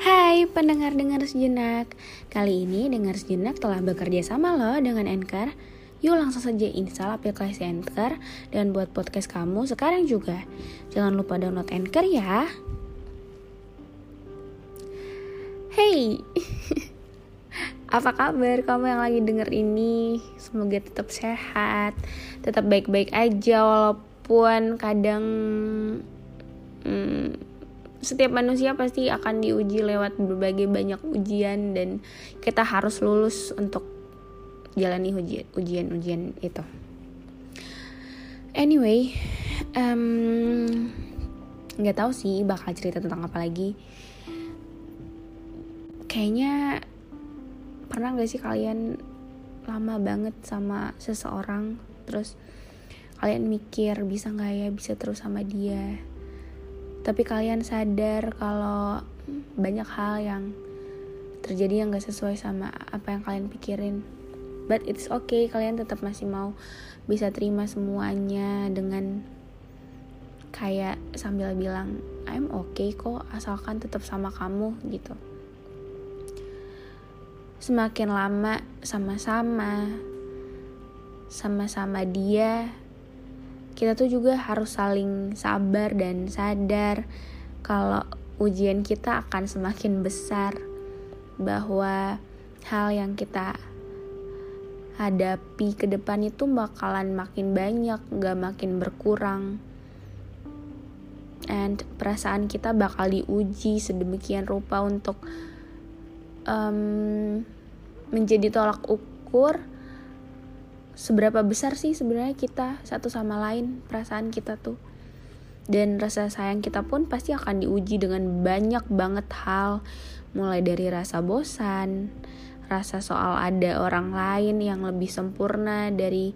Hai pendengar-dengar sejenak. Kali ini dengar sejenak telah bekerja sama loh dengan Anchor. Yuk langsung saja install aplikasi Anchor Dan buat podcast kamu sekarang juga. Jangan lupa download Anchor ya. Hey. Apa kabar kamu yang lagi denger ini? Semoga tetap sehat Tetap baik-baik aja Walaupun kadang hmm, setiap manusia pasti akan diuji lewat berbagai banyak ujian dan kita harus lulus untuk jalani ujian-ujian itu. Anyway, nggak um, tahu sih bakal cerita tentang apa lagi. Kayaknya pernah gak sih kalian lama banget sama seseorang terus kalian mikir bisa nggak ya bisa terus sama dia tapi kalian sadar kalau banyak hal yang terjadi yang gak sesuai sama apa yang kalian pikirin. But it's okay kalian tetap masih mau bisa terima semuanya dengan kayak sambil bilang I'm okay kok asalkan tetap sama kamu gitu. Semakin lama sama-sama sama-sama dia kita tuh juga harus saling sabar dan sadar kalau ujian kita akan semakin besar bahwa hal yang kita hadapi ke depan itu bakalan makin banyak, gak makin berkurang. And perasaan kita bakal diuji sedemikian rupa untuk um, menjadi tolak ukur seberapa besar sih sebenarnya kita satu sama lain perasaan kita tuh dan rasa sayang kita pun pasti akan diuji dengan banyak banget hal mulai dari rasa bosan rasa soal ada orang lain yang lebih sempurna dari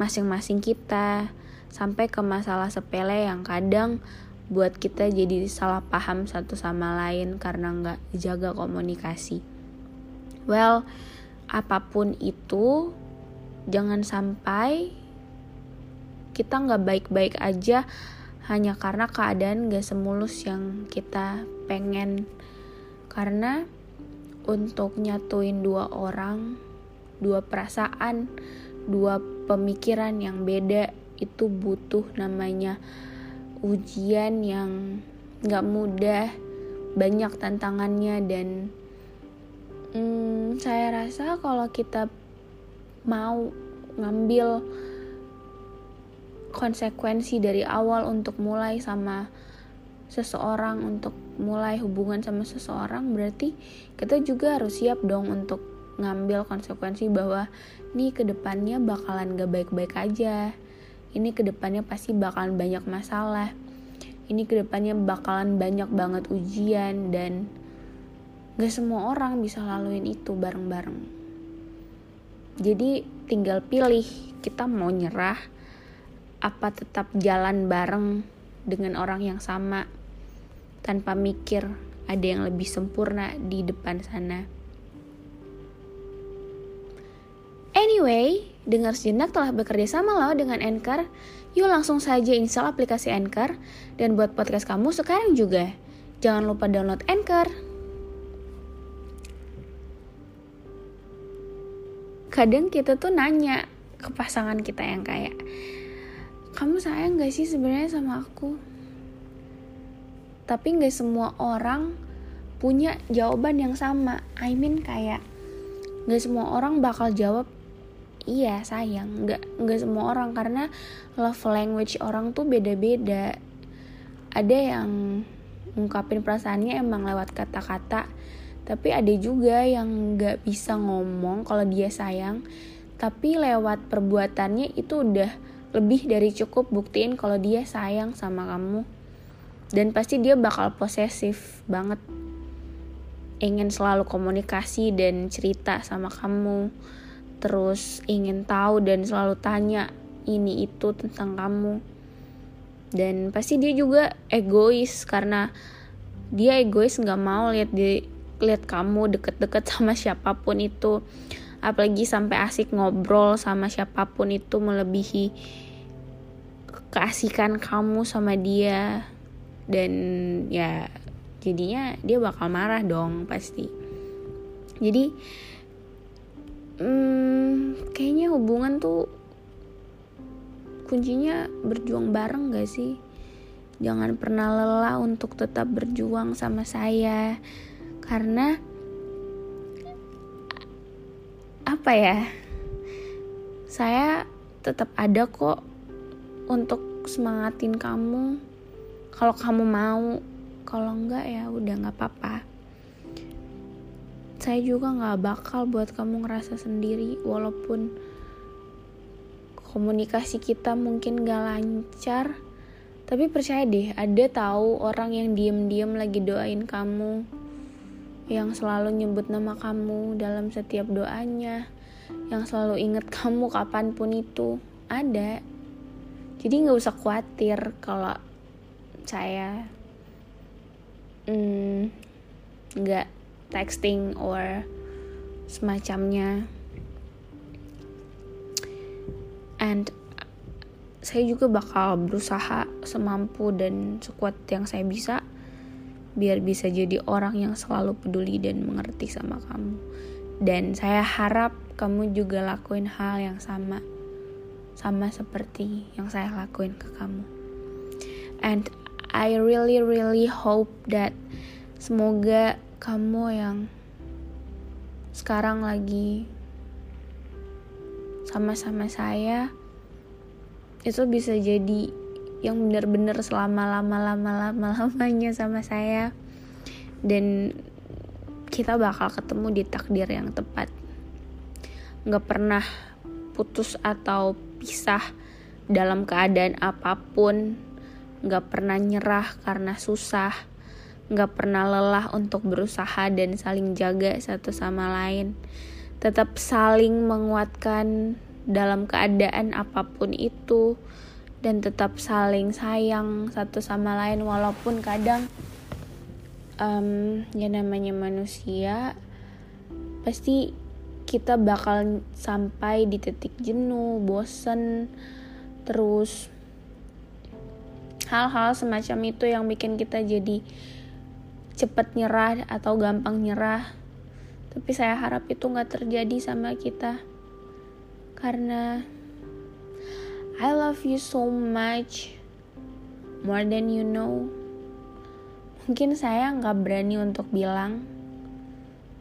masing-masing kita sampai ke masalah sepele yang kadang buat kita jadi salah paham satu sama lain karena nggak jaga komunikasi. Well, apa pun itu jangan sampai kita nggak baik-baik aja hanya karena keadaan gak semulus yang kita pengen. Karena untuk nyatuin dua orang dua perasaan dua pemikiran yang beda itu butuh namanya ujian yang gak mudah banyak tantangannya dan hmm, saya rasa kalau kita mau ngambil konsekuensi dari awal untuk mulai sama seseorang untuk mulai hubungan sama seseorang berarti kita juga harus siap dong untuk ngambil konsekuensi bahwa nih ke depannya bakalan gak baik-baik aja. Ini ke depannya pasti bakalan banyak masalah. Ini ke depannya bakalan banyak banget ujian dan gak semua orang bisa laluin itu bareng-bareng jadi tinggal pilih kita mau nyerah apa tetap jalan bareng dengan orang yang sama tanpa mikir ada yang lebih sempurna di depan sana. Anyway, dengar sejenak telah bekerja sama loh dengan Anchor. Yuk langsung saja install aplikasi Anchor dan buat podcast kamu sekarang juga. Jangan lupa download Anchor. Kadang kita tuh nanya ke pasangan kita yang kayak kamu sayang gak sih sebenarnya sama aku? Tapi gak semua orang punya jawaban yang sama. I mean kayak gak semua orang bakal jawab iya sayang. Gak nggak semua orang karena love language orang tuh beda-beda. Ada yang ngungkapin perasaannya emang lewat kata-kata tapi ada juga yang nggak bisa ngomong kalau dia sayang. Tapi lewat perbuatannya itu udah lebih dari cukup buktiin kalau dia sayang sama kamu. Dan pasti dia bakal posesif banget. Ingin selalu komunikasi dan cerita sama kamu. Terus ingin tahu dan selalu tanya ini itu tentang kamu. Dan pasti dia juga egois karena dia egois nggak mau lihat di lihat kamu deket-deket sama siapa pun itu. Apalagi sampai asik ngobrol sama siapa pun itu melebihi keasikan kamu sama dia. Dan ya jadinya dia bakal marah dong pasti. Jadi hmm, kayaknya hubungan tuh kuncinya berjuang bareng gak sih? Jangan pernah lelah untuk tetap berjuang sama saya karena apa ya? Saya tetap ada kok untuk semangatin kamu. Kalau kamu mau kalau enggak ya udah nggak apa-apa. Saya juga nggak bakal buat kamu ngerasa sendiri walaupun komunikasi kita mungkin gak lancar. Tapi percaya deh ada tahu orang yang diem-diem lagi doain kamu yang selalu nyebut nama kamu dalam setiap doanya yang selalu inget kamu kapan pun itu ada. Jadi nggak usah khawatir kalau saya Hmm, nggak mm, texting or semacamnya. And saya juga bakal berusaha semampu dan sekuat yang saya bisa biar bisa jadi orang yang selalu peduli dan mengerti sama kamu. Dan saya harap kamu juga lakuin hal yang sama sama seperti yang saya lakuin ke kamu. And I really really hope that semoga kamu yang sekarang lagi sama-sama saya itu bisa jadi yang benar-benar selama lama lama lama lamanya sama saya. Dan kita bakal ketemu di takdir yang tepat. Nggak pernah putus atau pisah dalam keadaan apa pun. Gak pernah nyerah karena susah, gak pernah lelah untuk berusaha dan saling jaga satu sama lain, tetap saling menguatkan dalam keadaan apa pun itu, dan tetap saling sayang satu sama lain walaupun kadang um, ya namanya manusia pasti kita bakal sampai di titik jenuh, bosen, terus hal-hal semacam itu yang bikin kita jadi cepet nyerah atau gampang nyerah. Tapi saya harap itu nggak terjadi sama kita karena I love you so much. More than you know. Mungkin saya nggak berani untuk bilang.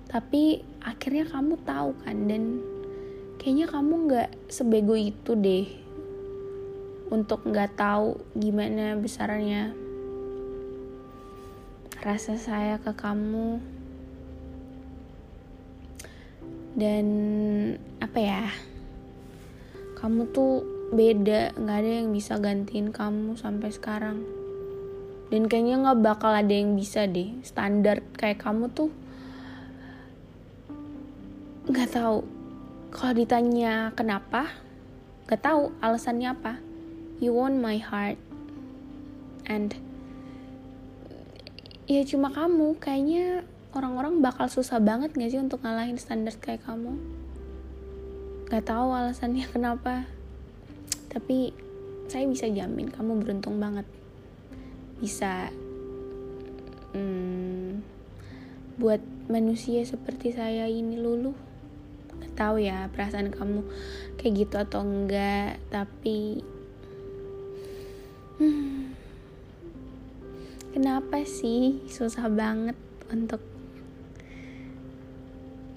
Tapi akhirnya kamu tahu kan dan kayaknya kamu nggak sebego itu deh untuk nggak tahu gimana besarnya rasa saya ke kamu. Dan apa ya kamu tuh beda nggak ada yang bisa gantiin kamu sampai sekarang. Dan kayaknya nggak bakal ada yang bisa deh. Standar kayak kamu tuh nggak tahu. Kalau ditanya kenapa nggak tahu alasannya apa. You won my heart. And ya cuma kamu. Kayaknya orang-orang bakal susah banget gak sih untuk ngalahin standar kayak kamu? Gak tahu alasannya kenapa tapi saya bisa jamin kamu beruntung banget bisa hmm, buat manusia seperti saya ini luluh gak tahu ya perasaan kamu kayak gitu atau enggak tapi Hmm. Kenapa sih susah banget untuk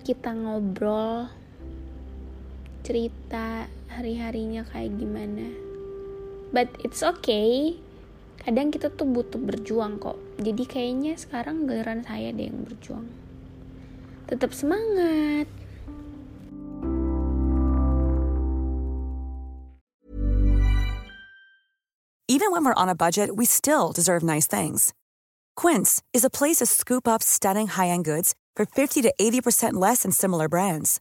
kita ngobrol cerita hari-harinya kayak gimana. But it's okay. Kadang kita tuh butuh berjuang kok. Jadi kayaknya sekarang geran saya deh yang berjuang. Tetap semangat. Even when we're on a budget, we still deserve nice things. Quince is a place to scoop up stunning high-end goods for 50 to 80% less than similar brands.